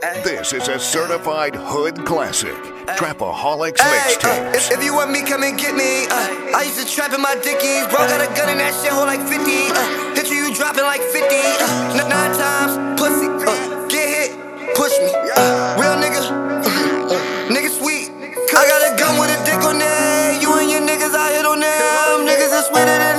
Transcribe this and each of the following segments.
This is a certified hood classic. Trapaholics Hey, uh, if, if you want me, come and get me. Uh, I used to trap in my dickies. Bro, got a gun in that shit, hold like 50. Uh, hit you, you dropping like 50. Uh, nine times, pussy. Uh, get hit, push me. Uh, real nigga, uh, nigga sweet. I got a gun with a dick on there. You and your niggas, I hit on them. Niggas are sweeter than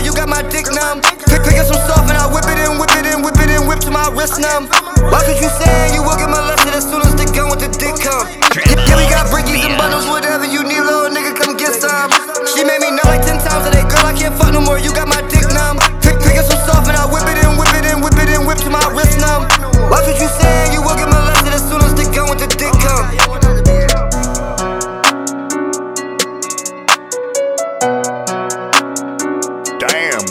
Shorty, you got my dick numb. Pick, pick up some stuff and I whip it in, whip it in, whip it in, whip to my wrist numb. Why could you say you will get my molested as soon as the gun with the dick come? Yeah, we got brickies and bundles, whatever you need, little nigga, come get some. She made me know like 10 times today, girl, I can't fuck no more. You got my